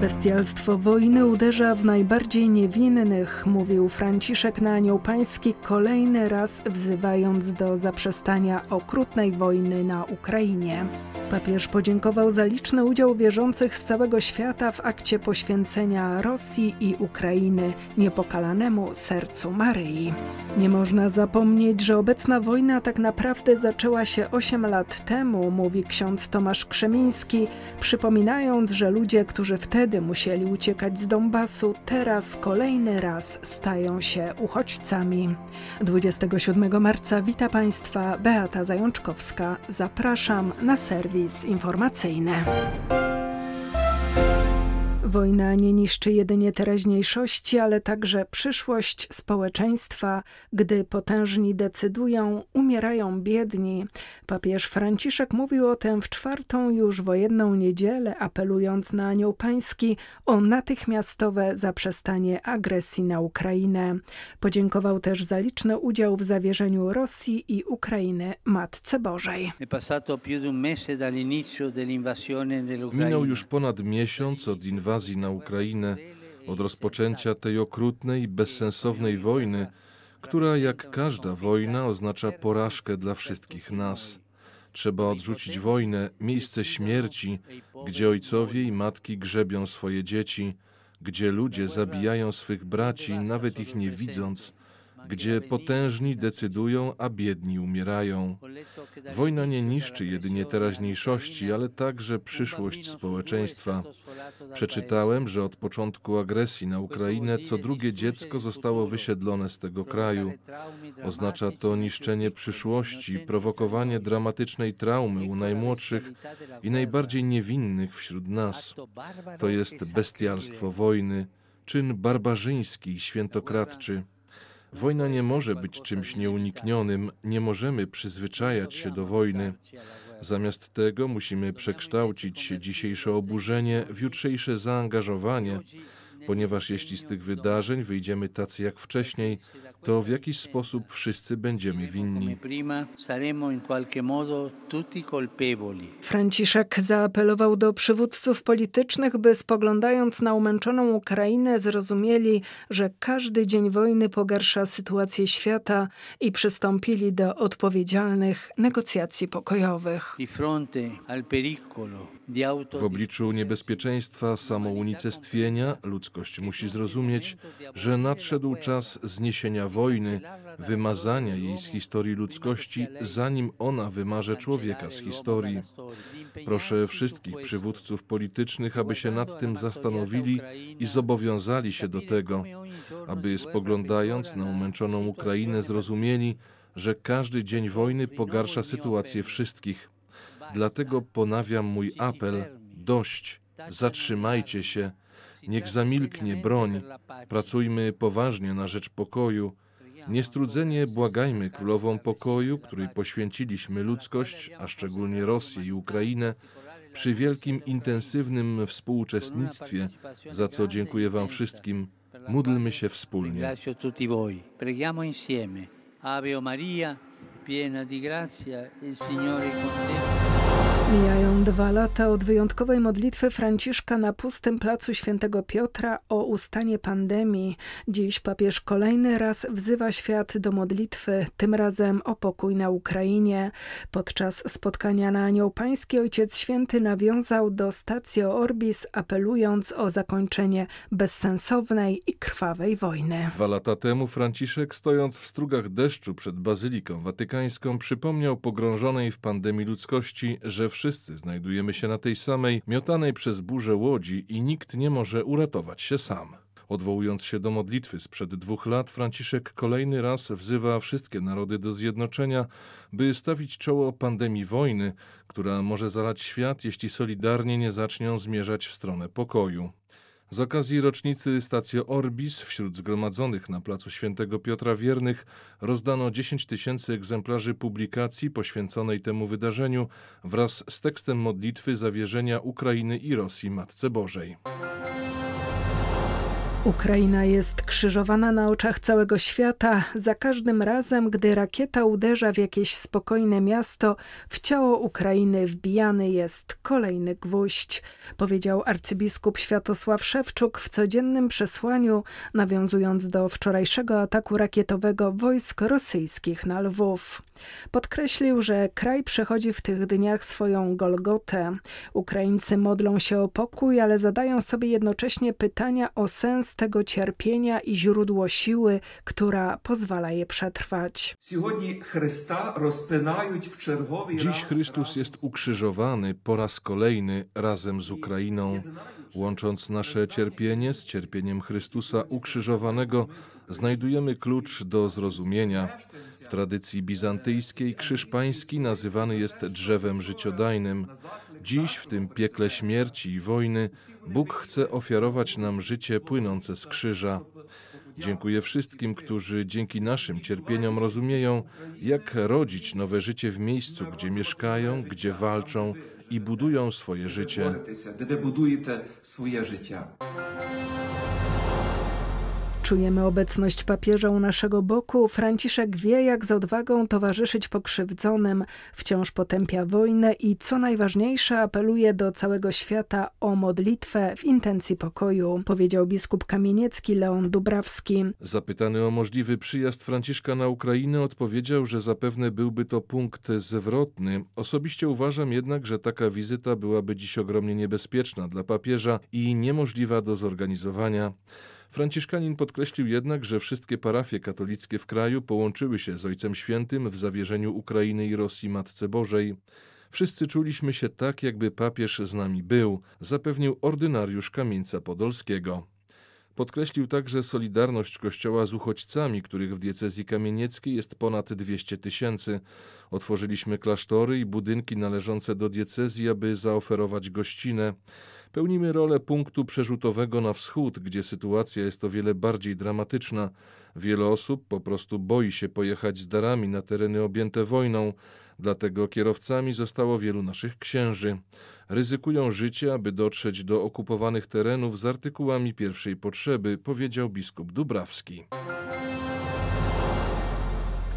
Bestialstwo wojny uderza w najbardziej niewinnych, mówił Franciszek na Anioł Pański, kolejny raz wzywając do zaprzestania okrutnej wojny na Ukrainie. Papież podziękował za liczny udział wierzących z całego świata w akcie poświęcenia Rosji i Ukrainy niepokalanemu sercu Maryi. Nie można zapomnieć, że obecna wojna tak naprawdę zaczęła się 8 lat temu, mówi ksiądz Tomasz Krzemiński, przypominając, że ludzie, którzy wtedy musieli uciekać z Donbasu, teraz kolejny raz stają się uchodźcami. 27 marca wita Państwa Beata Zajączkowska. Zapraszam na serwis informacyjny. Wojna nie niszczy jedynie teraźniejszości, ale także przyszłość społeczeństwa. Gdy potężni decydują, umierają biedni. Papież Franciszek mówił o tym w czwartą już wojenną niedzielę, apelując na Anioł Pański o natychmiastowe zaprzestanie agresji na Ukrainę. Podziękował też za liczny udział w zawierzeniu Rosji i Ukrainy Matce Bożej. Minął już ponad miesiąc od inwazji inwazji na Ukrainę, od rozpoczęcia tej okrutnej i bezsensownej wojny, która jak każda wojna oznacza porażkę dla wszystkich nas. Trzeba odrzucić wojnę, miejsce śmierci, gdzie ojcowie i matki grzebią swoje dzieci, gdzie ludzie zabijają swych braci, nawet ich nie widząc, gdzie potężni decydują, a biedni umierają. Wojna nie niszczy jedynie teraźniejszości, ale także przyszłość społeczeństwa. Przeczytałem, że od początku agresji na Ukrainę co drugie dziecko zostało wysiedlone z tego kraju. Oznacza to niszczenie przyszłości, prowokowanie dramatycznej traumy u najmłodszych i najbardziej niewinnych wśród nas. To jest bestialstwo wojny, czyn barbarzyński i świętokradczy. Wojna nie może być czymś nieuniknionym, nie możemy przyzwyczajać się do wojny. Zamiast tego musimy przekształcić dzisiejsze oburzenie w jutrzejsze zaangażowanie, ponieważ jeśli z tych wydarzeń wyjdziemy tacy jak wcześniej, to w jakiś sposób wszyscy będziemy winni. Franciszek zaapelował do przywódców politycznych, by spoglądając na umęczoną Ukrainę, zrozumieli, że każdy dzień wojny pogarsza sytuację świata i przystąpili do odpowiedzialnych negocjacji pokojowych. W obliczu niebezpieczeństwa samounicestwienia ludzkość musi zrozumieć, że nadszedł czas zniesienia wojny, wymazania jej z historii ludzkości, zanim ona wymarze człowieka z historii. Proszę wszystkich przywódców politycznych, aby się nad tym zastanowili i zobowiązali się do tego, aby spoglądając na umęczoną Ukrainę zrozumieli, że każdy dzień wojny pogarsza sytuację wszystkich. Dlatego ponawiam mój apel: dość, zatrzymajcie się, niech zamilknie broń, pracujmy poważnie na rzecz pokoju. Niestrudzenie błagajmy królową pokoju, której poświęciliśmy ludzkość, a szczególnie Rosję i Ukrainę, przy wielkim intensywnym współuczestnictwie, za co dziękuję Wam wszystkim. Módlmy się wspólnie. Ave Maria, piena di grazia, il Signore con te. Mijają dwa lata od wyjątkowej modlitwy Franciszka na pustym placu Świętego Piotra o ustanie pandemii. Dziś papież kolejny raz wzywa świat do modlitwy, tym razem o pokój na Ukrainie. Podczas spotkania na Anioł Pański Ojciec Święty nawiązał do Stacio Orbis, apelując o zakończenie bezsensownej i krwawej wojny. Dwa lata temu Franciszek, stojąc w strugach deszczu przed Bazyliką Watykańską, przypomniał pogrążonej w pandemii ludzkości, że wszyscy znajdujemy się na tej samej, miotanej przez burzę łodzi i nikt nie może uratować się sam. Odwołując się do modlitwy sprzed dwóch lat, Franciszek kolejny raz wzywa wszystkie narody do zjednoczenia, by stawić czoło pandemii wojny, która może zalać świat, jeśli solidarnie nie zaczną zmierzać w stronę pokoju. Z okazji rocznicy Stacio Orbis wśród zgromadzonych na placu Świętego Piotra Wiernych rozdano 10 tysięcy egzemplarzy publikacji poświęconej temu wydarzeniu wraz z tekstem modlitwy zawierzenia Ukrainy i Rosji Matce Bożej. Ukraina jest krzyżowana na oczach całego świata. Za każdym razem, gdy rakieta uderza w jakieś spokojne miasto, w ciało Ukrainy wbijany jest kolejny gwóźdź, powiedział arcybiskup Światosław Szewczuk w codziennym przesłaniu, nawiązując do wczorajszego ataku rakietowego wojsk rosyjskich na Lwów. Podkreślił, że kraj przechodzi w tych dniach swoją Golgotę. Ukraińcy modlą się o pokój, ale zadają sobie jednocześnie pytania o sens tego cierpienia i źródło siły, która pozwala je przetrwać. Dziś Chrystus jest ukrzyżowany po raz kolejny razem z Ukrainą. Łącząc nasze cierpienie z cierpieniem Chrystusa ukrzyżowanego, znajdujemy klucz do zrozumienia. W tradycji bizantyjskiej krzyż pański nazywany jest drzewem życiodajnym. Dziś, w tym piekle śmierci i wojny, Bóg chce ofiarować nam życie płynące z krzyża. Dziękuję wszystkim, którzy dzięki naszym cierpieniom rozumieją, jak rodzić nowe życie w miejscu, gdzie mieszkają, gdzie walczą i budują swoje życie. Czujemy obecność papieża u naszego boku. Franciszek wie, jak z odwagą towarzyszyć pokrzywdzonym, wciąż potępia wojnę i co najważniejsze, apeluje do całego świata o modlitwę w intencji pokoju, powiedział biskup kamieniecki Leon Dubrawski. Zapytany o możliwy przyjazd Franciszka na Ukrainę, odpowiedział, że zapewne byłby to punkt zwrotny. Osobiście uważam jednak, że taka wizyta byłaby dziś ogromnie niebezpieczna dla papieża i niemożliwa do zorganizowania. Franciszkanin podkreślił jednak, że wszystkie parafie katolickie w kraju połączyły się z Ojcem Świętym w zawierzeniu Ukrainy i Rosji Matce Bożej. Wszyscy czuliśmy się tak, jakby papież z nami był, zapewnił ordynariusz Kamieńca Podolskiego. Podkreślił także solidarność Kościoła z uchodźcami, których w diecezji kamienieckiej jest ponad 200 tysięcy. Otworzyliśmy klasztory i budynki należące do diecezji, aby zaoferować gościnę. Pełnimy rolę punktu przerzutowego na wschód, gdzie sytuacja jest o wiele bardziej dramatyczna. Wiele osób po prostu boi się pojechać z darami na tereny objęte wojną, dlatego kierowcami zostało wielu naszych księży. Ryzykują życie, aby dotrzeć do okupowanych terenów z artykułami pierwszej potrzeby, powiedział biskup Dubrawski.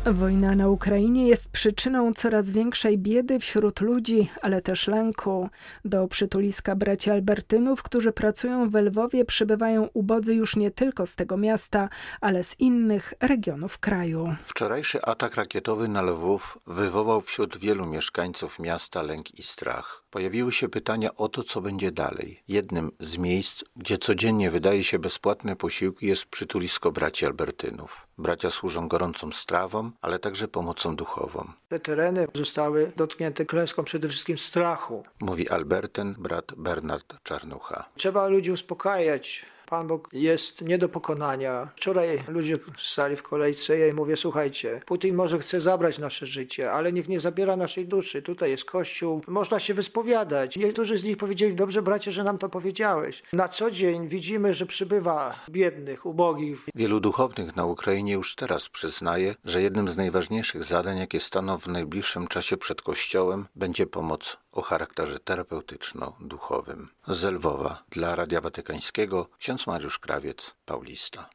Wojna na Ukrainie jest przyczyną coraz większej biedy wśród ludzi, ale też lęku. Do przytuliska braci Albertynów, którzy pracują w Lwowie, przybywają ubodzy już nie tylko z tego miasta, ale z innych regionów kraju. Wczorajszy atak rakietowy na Lwów wywołał wśród wielu mieszkańców miasta lęk i strach. Pojawiły się pytania o to, co będzie dalej. Jednym z miejsc, gdzie codziennie wydaje się bezpłatne posiłki, jest przytulisko braci Albertynów. Bracia służą gorącą strawą, ale także pomocą duchową. Te tereny zostały dotknięte klęską przede wszystkim strachu. Mówi Albertyn, brat Bernard Czarnucha. Trzeba ludzi uspokajać Pan Bóg jest nie do pokonania. Wczoraj ludzie stali w kolejce i ja mówię, słuchajcie, Putin może chce zabrać nasze życie, ale niech nie zabiera naszej duszy. Tutaj jest Kościół, można się wyspowiadać. Niektórzy z nich powiedzieli, dobrze bracie, że nam to powiedziałeś. Na co dzień widzimy, że przybywa biednych, ubogich. Wielu duchownych na Ukrainie już teraz przyznaje, że jednym z najważniejszych zadań, jakie staną w najbliższym czasie przed Kościołem, będzie pomoc o charakterze terapeutyczno-duchowym. Z Lwowa dla Radia Watykańskiego ksiądz Mariusz Krawiec, Paulista.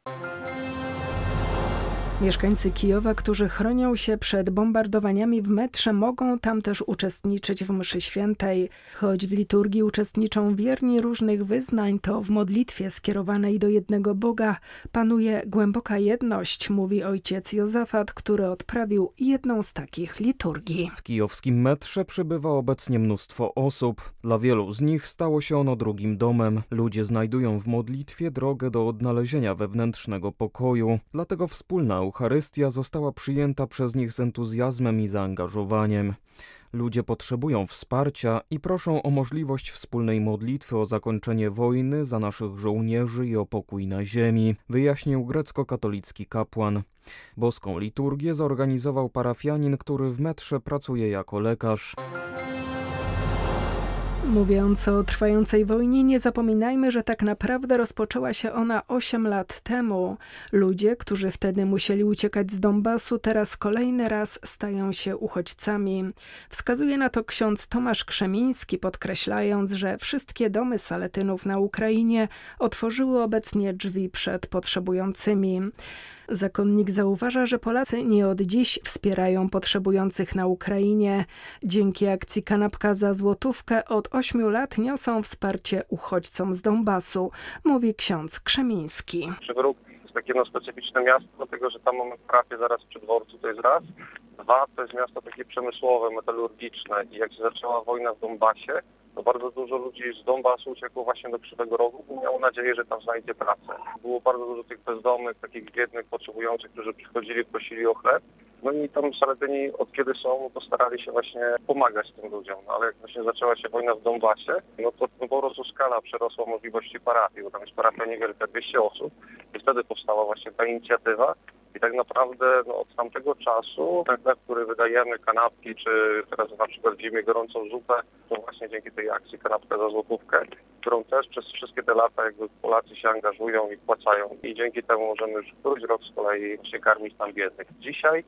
Mieszkańcy Kijowa, którzy chronią się przed bombardowaniami w metrze, mogą tam też uczestniczyć w mszy świętej. Choć w liturgii uczestniczą wierni różnych wyznań, to w modlitwie skierowanej do jednego Boga panuje głęboka jedność, mówi ojciec Józefat, który odprawił jedną z takich liturgii. W kijowskim metrze przybywa obecnie mnóstwo osób. Dla wielu z nich stało się ono drugim domem. Ludzie znajdują w modlitwie drogę do odnalezienia wewnętrznego pokoju, dlatego wspólna Eucharystia została przyjęta przez nich z entuzjazmem i zaangażowaniem. Ludzie potrzebują wsparcia i proszą o możliwość wspólnej modlitwy o zakończenie wojny za naszych żołnierzy i o pokój na ziemi, wyjaśnił grecko-katolicki kapłan. Boską liturgię zorganizował parafianin, który w metrze pracuje jako lekarz. Mówiąc o trwającej wojnie, nie zapominajmy, że tak naprawdę rozpoczęła się ona 8 lat temu. Ludzie, którzy wtedy musieli uciekać z Donbasu, teraz kolejny raz stają się uchodźcami. Wskazuje na to ksiądz Tomasz Krzemiński, podkreślając, że wszystkie domy saletynów na Ukrainie otworzyły obecnie drzwi przed potrzebującymi. Zakonnik zauważa, że Polacy nie od dziś wspierają potrzebujących na Ukrainie. Dzięki akcji Kanapka za złotówkę od ośmiu lat niosą wsparcie uchodźcom z Donbasu, mówi ksiądz Krzemiński. Takie no, specyficzne miasto, dlatego że tam mamy prawie zaraz przy dworcu, to jest raz. Dwa, to jest miasto takie przemysłowe, metalurgiczne i jak się zaczęła wojna w Donbasie, to bardzo dużo ludzi z Donbasu uciekło właśnie do Krzywego Rogu i miało nadzieję, że tam znajdzie pracę. Było bardzo dużo tych bezdomnych, takich biednych, potrzebujących, którzy przychodzili, prosili o chleb. No i tam Saletyni od kiedy są, to starali się właśnie pomagać tym ludziom. No, ale jak właśnie zaczęła się wojna w Donbasie, no to no po skala przerosła możliwości parafii, bo tam jest parafia niewielka, 200 osób. I wtedy powstała właśnie ta inicjatywa. I tak naprawdę no, od tamtego czasu ten chleb, który wydajemy, kanapki, czy teraz na przykład w zimie gorącą zupę, to właśnie dzięki tej akcji kanapkę za złotówkę, którą też przez wszystkie te lata jakby Polacy się angażują i płacają. I dzięki temu możemy już któryś rok z kolei się karmić tam biednych. Dzisiaj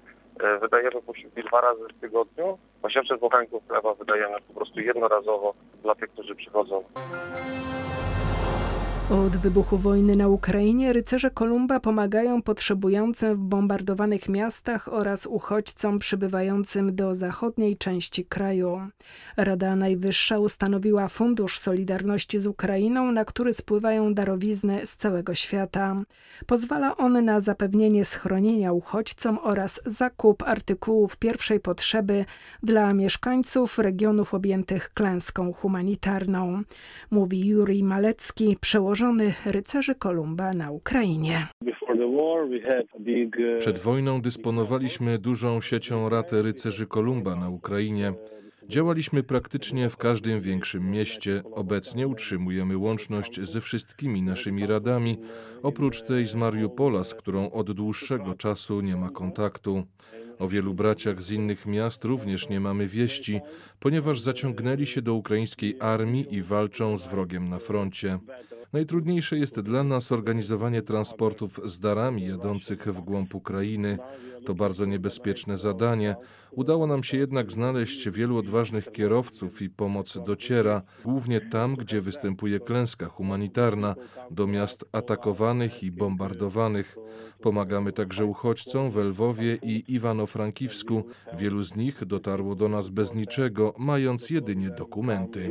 wydajemy posiłki dwa razy w tygodniu. 800 bochenków chleba wydajemy po prostu jednorazowo dla tych, którzy przychodzą. Od wybuchu wojny na Ukrainie rycerze Kolumba pomagają potrzebującym w bombardowanych miastach oraz uchodźcom przybywającym do zachodniej części kraju. Rada Najwyższa ustanowiła Fundusz Solidarności z Ukrainą, na który spływają darowizny z całego świata. Pozwala on na zapewnienie schronienia uchodźcom oraz zakup artykułów pierwszej potrzeby dla mieszkańców regionów objętych klęską humanitarną. Mówi Juri Malecki, przełożony przełożony rycerzy Kolumba na Ukrainie. Przed wojną dysponowaliśmy dużą siecią rat rycerzy Kolumba na Ukrainie. Działaliśmy praktycznie w każdym większym mieście. Obecnie utrzymujemy łączność ze wszystkimi naszymi radami, oprócz tej z Mariupola, z którą od dłuższego czasu nie ma kontaktu. O wielu braciach z innych miast również nie mamy wieści, ponieważ zaciągnęli się do ukraińskiej armii i walczą z wrogiem na froncie. Najtrudniejsze jest dla nas organizowanie transportów z darami jadących w głąb Ukrainy. To bardzo niebezpieczne zadanie. Udało nam się jednak znaleźć wielu odważnych kierowców i pomoc dociera, głównie tam, gdzie występuje klęska humanitarna, do miast atakowanych i bombardowanych. Pomagamy także uchodźcom w Lwowie i Iwano-Frankiwsku. Wielu z nich dotarło do nas bez niczego, mając jedynie dokumenty.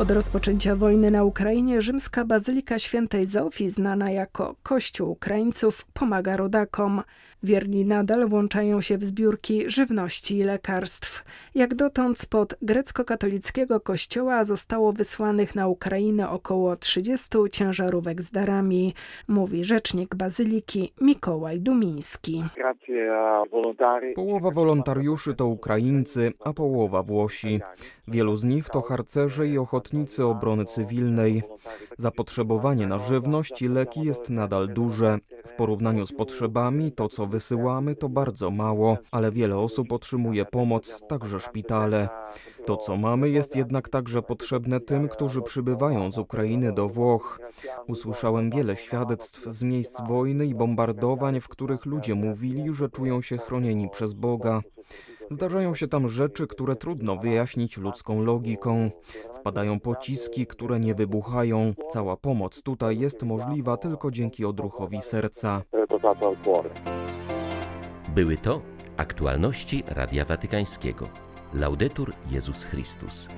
Od rozpoczęcia wojny na Ukrainie rzymska Bazylika Świętej Zofii, znana jako Kościół Ukraińców, pomaga rodakom. Wierni nadal włączają się w zbiórki żywności i lekarstw. Jak dotąd spod grecko-katolickiego kościoła zostało wysłanych na Ukrainę około 30 ciężarówek z darami, mówi rzecznik Bazyliki Mikołaj Dumiński. Połowa wolontariuszy to Ukraińcy, a połowa Włosi. Wielu z nich to harcerze i ochotnicy obrony cywilnej. Zapotrzebowanie na żywność i leki jest nadal duże. W porównaniu z potrzebami to, co wysyłamy, to bardzo mało, ale wiele osób otrzymuje pomoc, także szpitale. To, co mamy, jest jednak także potrzebne tym, którzy przybywają z Ukrainy do Włoch. Usłyszałem wiele świadectw z miejsc wojny i bombardowań, w których ludzie mówili, że czują się chronieni przez Boga. Zdarzają się tam rzeczy, które trudno wyjaśnić ludzką logiką. Spadają pociski, które nie wybuchają. Cała pomoc tutaj jest możliwa tylko dzięki odruchowi serca. Były to aktualności Radia Watykańskiego. Laudetur Jezus Chrystus.